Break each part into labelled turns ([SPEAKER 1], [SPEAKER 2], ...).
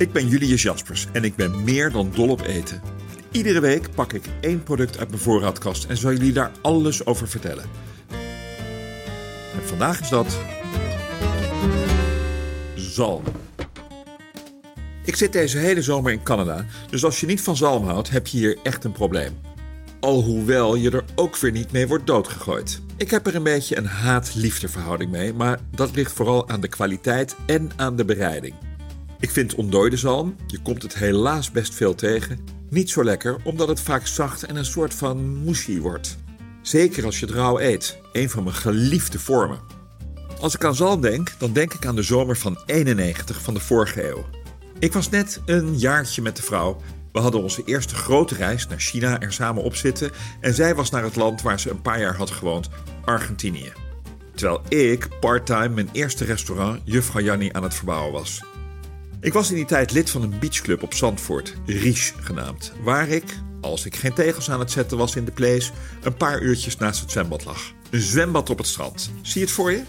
[SPEAKER 1] Ik ben Julius Jaspers en ik ben meer dan dol op eten. Iedere week pak ik één product uit mijn voorraadkast en zal jullie daar alles over vertellen. En vandaag is dat. zalm. Ik zit deze hele zomer in Canada, dus als je niet van zalm houdt, heb je hier echt een probleem. Alhoewel je er ook weer niet mee wordt doodgegooid. Ik heb er een beetje een haat-liefde verhouding mee, maar dat ligt vooral aan de kwaliteit en aan de bereiding. Ik vind ontdooide zalm, je komt het helaas best veel tegen, niet zo lekker omdat het vaak zacht en een soort van mushy wordt. Zeker als je het rauw eet, een van mijn geliefde vormen. Als ik aan zalm denk, dan denk ik aan de zomer van 91 van de vorige eeuw. Ik was net een jaartje met de vrouw. We hadden onze eerste grote reis naar China er samen op zitten en zij was naar het land waar ze een paar jaar had gewoond, Argentinië. Terwijl ik parttime mijn eerste restaurant Juffrouw Jannie aan het verbouwen was. Ik was in die tijd lid van een beachclub op Zandvoort, Ries genaamd, waar ik, als ik geen tegels aan het zetten was in de place, een paar uurtjes naast het zwembad lag. Een zwembad op het strand. Zie je het voor je?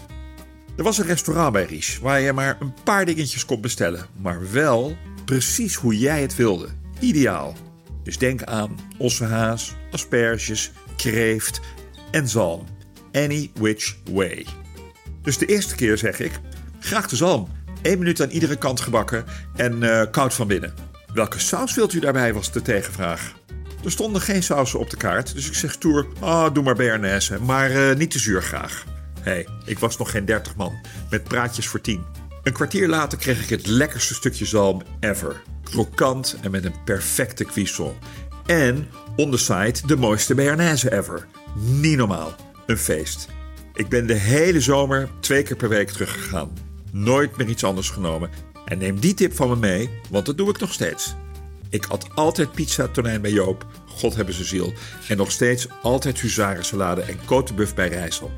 [SPEAKER 1] Er was een restaurant bij Ries waar je maar een paar dingetjes kon bestellen, maar wel precies hoe jij het wilde. Ideaal. Dus denk aan ossehaas, asperges, kreeft en zalm. Any which way. Dus de eerste keer zeg ik: graag de zalm. 1 minuut aan iedere kant gebakken en uh, koud van binnen. Welke saus wilt u daarbij, was de tegenvraag. Er stonden geen sausen op de kaart, dus ik zeg stoer: ah, doe maar bearnaise, maar uh, niet te zuur graag. Hé, hey, ik was nog geen 30 man, met praatjes voor 10. Een kwartier later kreeg ik het lekkerste stukje zalm ever. Krokant en met een perfecte cuisson. En on the side de mooiste bearnaise ever. Niet normaal. Een feest. Ik ben de hele zomer twee keer per week teruggegaan. Nooit meer iets anders genomen. En neem die tip van me mee, want dat doe ik nog steeds. Ik at altijd pizza tonijn bij Joop, God hebben ze ziel. En nog steeds altijd huzarensalade en kotenbuff bij Rijssel.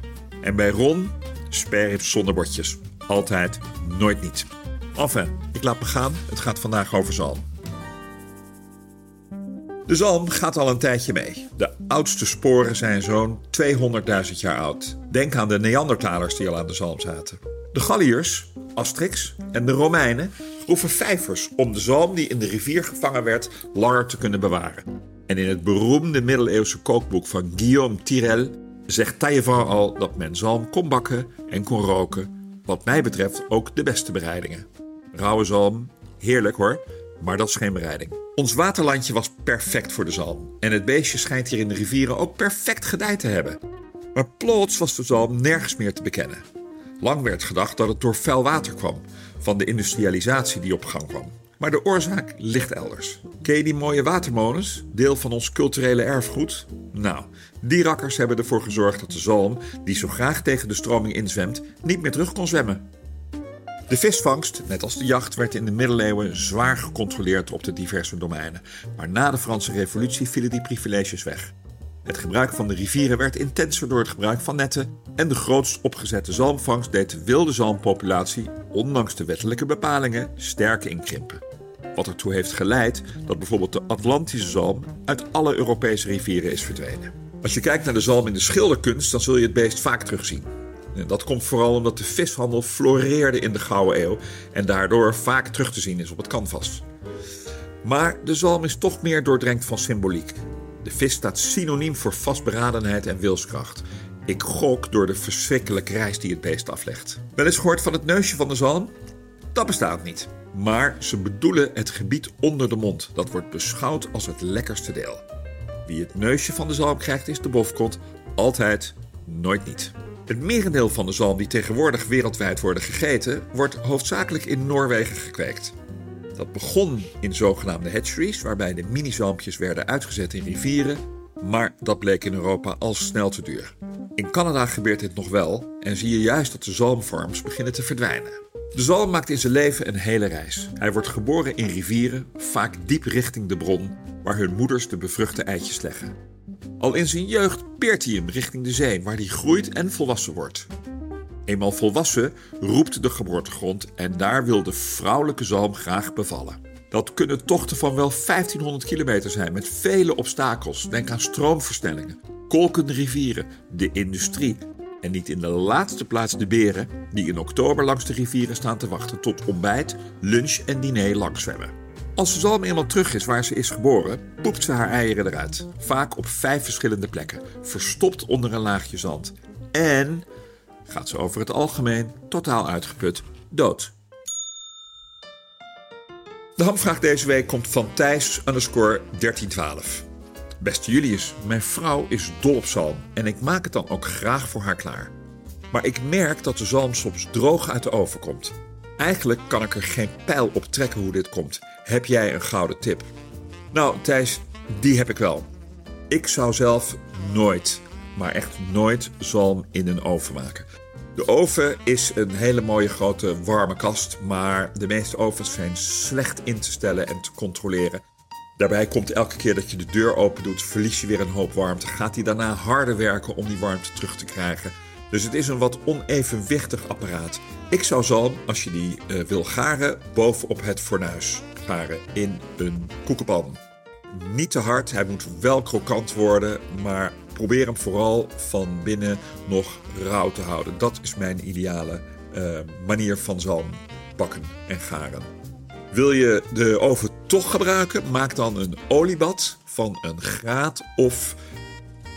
[SPEAKER 1] En bij Ron, sperrips zonder bordjes. Altijd, nooit niet. Enfin, ik laat me gaan. Het gaat vandaag over zalm. De zalm gaat al een tijdje mee. De oudste sporen zijn zo'n 200.000 jaar oud. Denk aan de Neandertalers die al aan de zalm zaten. De Galliërs, Asterix en de Romeinen groeven vijvers om de zalm die in de rivier gevangen werd langer te kunnen bewaren. En in het beroemde middeleeuwse kookboek van Guillaume Tirel zegt Taillevan al dat men zalm kon bakken en kon roken. Wat mij betreft ook de beste bereidingen. Rauwe zalm, heerlijk hoor, maar dat is geen bereiding. Ons waterlandje was perfect voor de zalm. En het beestje schijnt hier in de rivieren ook perfect gedijd te hebben. Maar plots was de zalm nergens meer te bekennen. Lang werd gedacht dat het door vuil water kwam, van de industrialisatie die op gang kwam. Maar de oorzaak ligt elders. Ken je die mooie watermolens, deel van ons culturele erfgoed? Nou, die rakkers hebben ervoor gezorgd dat de zalm, die zo graag tegen de stroming inzwemt, niet meer terug kon zwemmen. De visvangst, net als de jacht, werd in de middeleeuwen zwaar gecontroleerd op de diverse domeinen. Maar na de Franse Revolutie vielen die privileges weg. Het gebruik van de rivieren werd intenser door het gebruik van netten en de grootst opgezette zalmvangst deed de wilde zalmpopulatie, ondanks de wettelijke bepalingen, sterk inkrimpen. Wat ertoe heeft geleid dat bijvoorbeeld de Atlantische zalm uit alle Europese rivieren is verdwenen. Als je kijkt naar de zalm in de schilderkunst, dan zul je het beest vaak terugzien. En dat komt vooral omdat de vishandel floreerde in de Gouden Eeuw en daardoor vaak terug te zien is op het canvas. Maar de zalm is toch meer doordrenkt van symboliek. De vis staat synoniem voor vastberadenheid en wilskracht. Ik gok door de verschrikkelijke reis die het beest aflegt. Wel eens gehoord van het neusje van de zalm? Dat bestaat niet. Maar ze bedoelen het gebied onder de mond. Dat wordt beschouwd als het lekkerste deel. Wie het neusje van de zalm krijgt is de bofkont. Altijd, nooit niet. Het merendeel van de zalm die tegenwoordig wereldwijd worden gegeten, wordt hoofdzakelijk in Noorwegen gekweekt. Dat begon in zogenaamde hatcheries, waarbij de mini-zalmpjes werden uitgezet in rivieren, maar dat bleek in Europa al snel te duur. In Canada gebeurt dit nog wel en zie je juist dat de zalmfarms beginnen te verdwijnen. De zalm maakt in zijn leven een hele reis. Hij wordt geboren in rivieren, vaak diep richting de bron, waar hun moeders de bevruchte eitjes leggen. Al in zijn jeugd peert hij hem richting de zee, waar hij groeit en volwassen wordt. Eenmaal volwassen roept de geboortegrond en daar wil de vrouwelijke zalm graag bevallen. Dat kunnen tochten van wel 1500 kilometer zijn met vele obstakels. Denk aan stroomversnellingen, kolkende rivieren, de industrie en niet in de laatste plaats de beren die in oktober langs de rivieren staan te wachten tot ontbijt, lunch en diner langs zwemmen. Als de zalm eenmaal terug is waar ze is geboren, poept ze haar eieren eruit. Vaak op vijf verschillende plekken, verstopt onder een laagje zand. En gaat ze over het algemeen totaal uitgeput dood. De hamvraag deze week komt van Thijs underscore 1312. Beste Julius, mijn vrouw is dol op zalm en ik maak het dan ook graag voor haar klaar. Maar ik merk dat de zalm soms droog uit de oven komt. Eigenlijk kan ik er geen pijl op trekken hoe dit komt. Heb jij een gouden tip? Nou, Thijs, die heb ik wel. Ik zou zelf nooit, maar echt nooit zalm in een oven maken. De oven is een hele mooie grote warme kast, maar de meeste ovens zijn slecht in te stellen en te controleren. Daarbij komt elke keer dat je de deur open doet, verlies je weer een hoop warmte. Gaat hij daarna harder werken om die warmte terug te krijgen. Dus het is een wat onevenwichtig apparaat. Ik zou zalm, als je die uh, wil garen, bovenop het fornuis garen in een koekenpan. Niet te hard, hij moet wel krokant worden, maar probeer hem vooral van binnen nog rauw te houden. Dat is mijn ideale uh, manier van zalm bakken en garen. Wil je de oven toch gebruiken, maak dan een oliebad van een graad of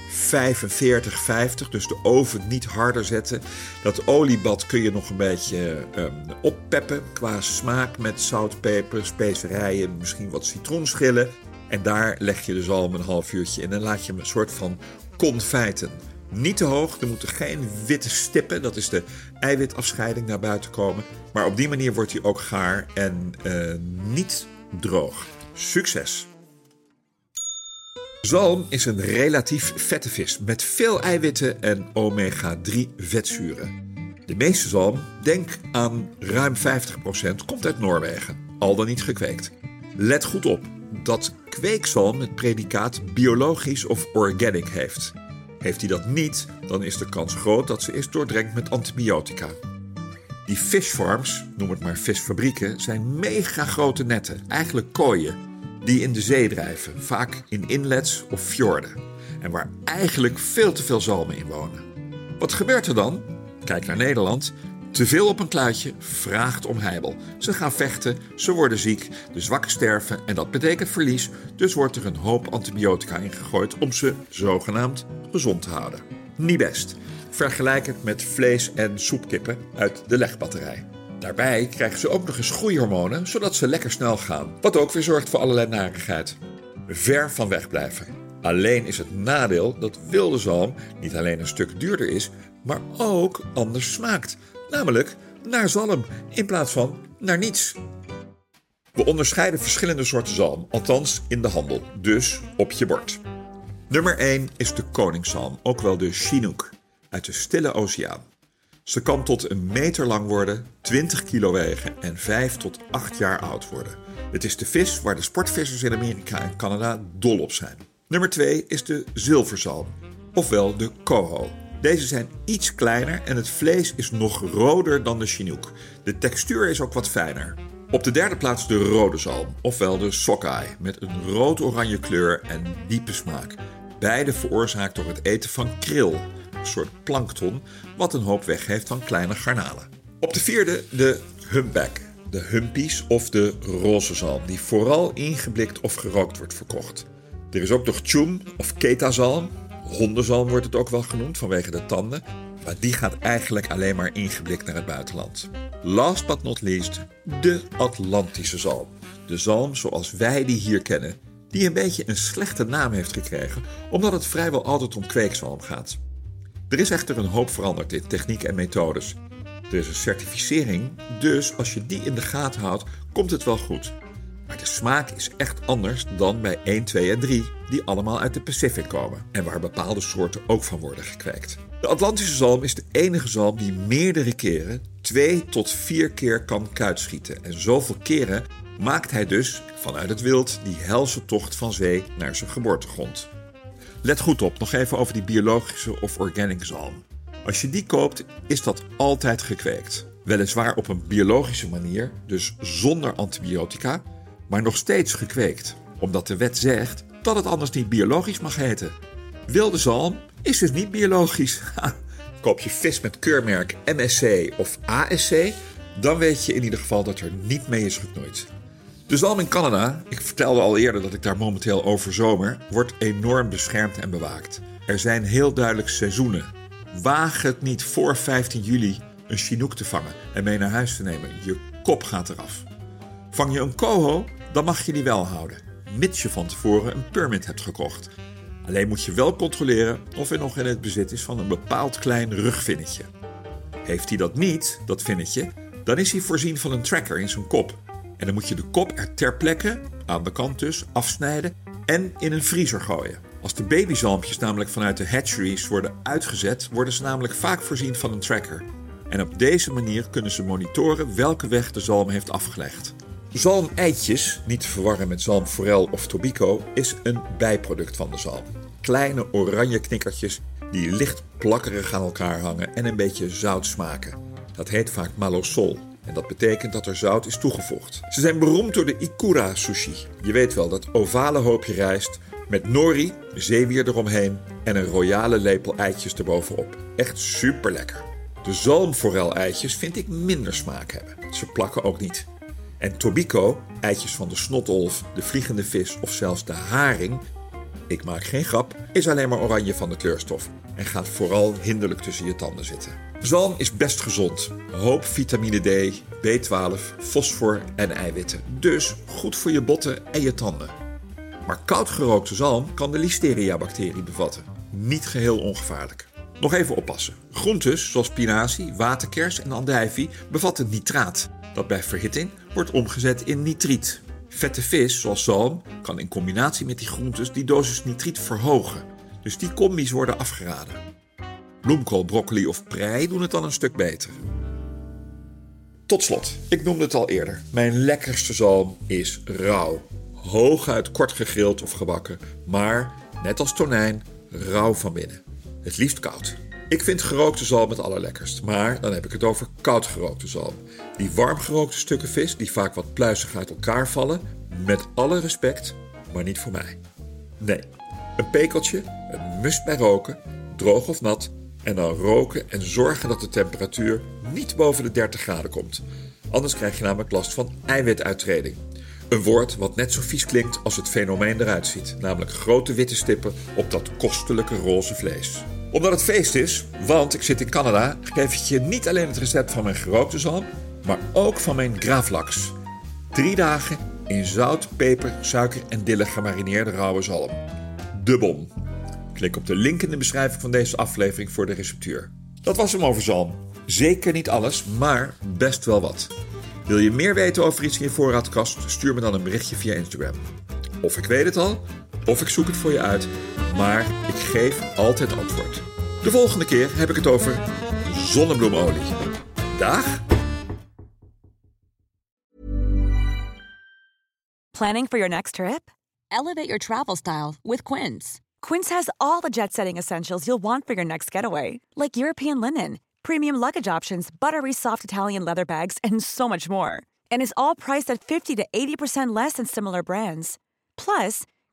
[SPEAKER 1] 45, 50. Dus de oven niet harder zetten. Dat oliebad kun je nog een beetje um, oppeppen qua smaak met zout, peper, specerijen, misschien wat citroenschillen. En daar leg je de zalm een half uurtje in en laat je hem een soort van confijten. Niet te hoog, er moeten geen witte stippen, dat is de eiwitafscheiding, naar buiten komen. Maar op die manier wordt hij ook gaar en uh, niet droog. Succes! Zalm is een relatief vette vis met veel eiwitten en omega-3 vetzuren. De meeste zalm, denk aan ruim 50%, komt uit Noorwegen, al dan niet gekweekt. Let goed op dat kweekzalm het predicaat biologisch of organic heeft. Heeft hij dat niet, dan is de kans groot dat ze is doordrenkt met antibiotica. Die fishfarms, noem het maar visfabrieken, zijn mega grote netten, eigenlijk kooien, die in de zee drijven, vaak in inlets of fjorden. En waar eigenlijk veel te veel zalmen in wonen. Wat gebeurt er dan? Kijk naar Nederland. Te veel op een kluitje vraagt om heibel. Ze gaan vechten, ze worden ziek, de zwakken sterven en dat betekent verlies. Dus wordt er een hoop antibiotica ingegooid om ze zogenaamd gezond te houden. Niet best. Vergelijk het met vlees- en soepkippen uit de legbatterij. Daarbij krijgen ze ook nog eens groeihormonen, zodat ze lekker snel gaan. Wat ook weer zorgt voor allerlei narigheid. Ver van weg blijven. Alleen is het nadeel dat wilde zalm niet alleen een stuk duurder is, maar ook anders smaakt. Namelijk naar zalm in plaats van naar niets. We onderscheiden verschillende soorten zalm, althans in de handel, dus op je bord. Nummer 1 is de koningszalm, ook wel de Chinook, uit de Stille Oceaan. Ze kan tot een meter lang worden, 20 kilo wegen en 5 tot 8 jaar oud worden. Het is de vis waar de sportvissers in Amerika en Canada dol op zijn. Nummer 2 is de zilverzalm, ofwel de coho. Deze zijn iets kleiner en het vlees is nog roder dan de Chinook. De textuur is ook wat fijner. Op de derde plaats de rode zalm, ofwel de sockeye, met een rood-oranje kleur en diepe smaak. Beide veroorzaakt door het eten van kril, een soort plankton, wat een hoop weggeeft van kleine garnalen. Op de vierde de humpback, de humpies of de roze zalm, die vooral ingeblikt of gerookt wordt verkocht. Er is ook nog chum of ketazalm, hondenzalm wordt het ook wel genoemd vanwege de tanden, maar die gaat eigenlijk alleen maar ingeblikt naar het buitenland. Last but not least, de Atlantische zalm. De zalm zoals wij die hier kennen, die een beetje een slechte naam heeft gekregen, omdat het vrijwel altijd om kweekzalm gaat. Er is echter een hoop veranderd in techniek en methodes. Er is een certificering, dus als je die in de gaten houdt, komt het wel goed. Maar de smaak is echt anders dan bij 1, 2 en 3, die allemaal uit de Pacific komen en waar bepaalde soorten ook van worden gekweekt. De Atlantische zalm is de enige zalm die meerdere keren, twee tot vier keer kan kuitschieten. En zoveel keren maakt hij dus vanuit het wild die helse tocht van zee naar zijn geboortegrond. Let goed op, nog even over die biologische of organic zalm. Als je die koopt, is dat altijd gekweekt. Weliswaar op een biologische manier, dus zonder antibiotica, maar nog steeds gekweekt, omdat de wet zegt dat het anders niet biologisch mag heten. Wilde zalm is dus niet biologisch. Koop je vis met keurmerk MSC of ASC, dan weet je in ieder geval dat er niet mee is geknoeid. De zalm in Canada, ik vertelde al eerder dat ik daar momenteel over zomer, wordt enorm beschermd en bewaakt. Er zijn heel duidelijk seizoenen. Waag het niet voor 15 juli een chinook te vangen en mee naar huis te nemen. Je kop gaat eraf. Vang je een coho, dan mag je die wel houden, mits je van tevoren een permit hebt gekocht. Alleen moet je wel controleren of hij nog in het bezit is van een bepaald klein rugvinnetje. Heeft hij dat niet, dat vinnetje, dan is hij voorzien van een tracker in zijn kop. En dan moet je de kop er ter plekke, aan de kant dus, afsnijden en in een vriezer gooien. Als de babyzalmpjes namelijk vanuit de hatcheries worden uitgezet, worden ze namelijk vaak voorzien van een tracker. En op deze manier kunnen ze monitoren welke weg de zalm heeft afgelegd. Zalmeitjes, niet te verwarren met zalmforel of tobiko, is een bijproduct van de zalm. Kleine oranje knikkertjes die licht plakkerig aan elkaar hangen en een beetje zout smaken. Dat heet vaak malosol en dat betekent dat er zout is toegevoegd. Ze zijn beroemd door de ikura sushi. Je weet wel, dat ovale hoopje rijst met nori, zeewier eromheen en een royale lepel eitjes erbovenop. Echt super lekker. De zalmforel-eitjes vind ik minder smaak hebben. Ze plakken ook niet. En tobiko, eitjes van de snotolf, de vliegende vis of zelfs de haring, ik maak geen grap, is alleen maar oranje van de kleurstof en gaat vooral hinderlijk tussen je tanden zitten. Zalm is best gezond. Hoop vitamine D, B12, fosfor en eiwitten. Dus goed voor je botten en je tanden. Maar koud gerookte zalm kan de listeria-bacterie bevatten. Niet geheel ongevaarlijk. Nog even oppassen. Groentes zoals spinazie, waterkers en andijvie bevatten nitraat. Dat bij verhitting wordt omgezet in nitriet. Vette vis, zoals zalm, kan in combinatie met die groentes die dosis nitriet verhogen. Dus die combi's worden afgeraden. Bloemkool, broccoli of prei doen het dan een stuk beter. Tot slot, ik noemde het al eerder. Mijn lekkerste zalm is rauw. Hooguit kort gegrild of gebakken, maar net als tonijn, rauw van binnen. Het liefst koud. Ik vind gerookte zalm het allerlekkerst, maar dan heb ik het over koud gerookte zalm. Die warm gerookte stukken vis, die vaak wat pluizig uit elkaar vallen, met alle respect, maar niet voor mij. Nee, een pekeltje, een must bij roken, droog of nat, en dan roken en zorgen dat de temperatuur niet boven de 30 graden komt. Anders krijg je namelijk last van eiwituittreding. Een woord wat net zo vies klinkt als het fenomeen eruit ziet, namelijk grote witte stippen op dat kostelijke roze vlees omdat het feest is, want ik zit in Canada, geef ik je niet alleen het recept van mijn gerookte zalm, maar ook van mijn gravlax. Drie dagen in zout, peper, suiker en dille gemarineerde rauwe zalm. De bom. Klik op de link in de beschrijving van deze aflevering voor de receptuur. Dat was hem over zalm. Zeker niet alles, maar best wel wat. Wil je meer weten over iets in je voorraadkast? Stuur me dan een berichtje via Instagram. Of ik weet het al, of ik zoek het voor je uit, maar ik geef altijd antwoord. De volgende keer heb ik het over zonnebloemolie. Dag!
[SPEAKER 2] Planning for your next trip? Elevate your travel style with Quince. Quince has all the jet setting essentials you'll want for your next getaway, like European linen, premium luggage options, buttery soft Italian leather bags, and so much more. And is all priced at 50 to 80% less than similar brands. Plus,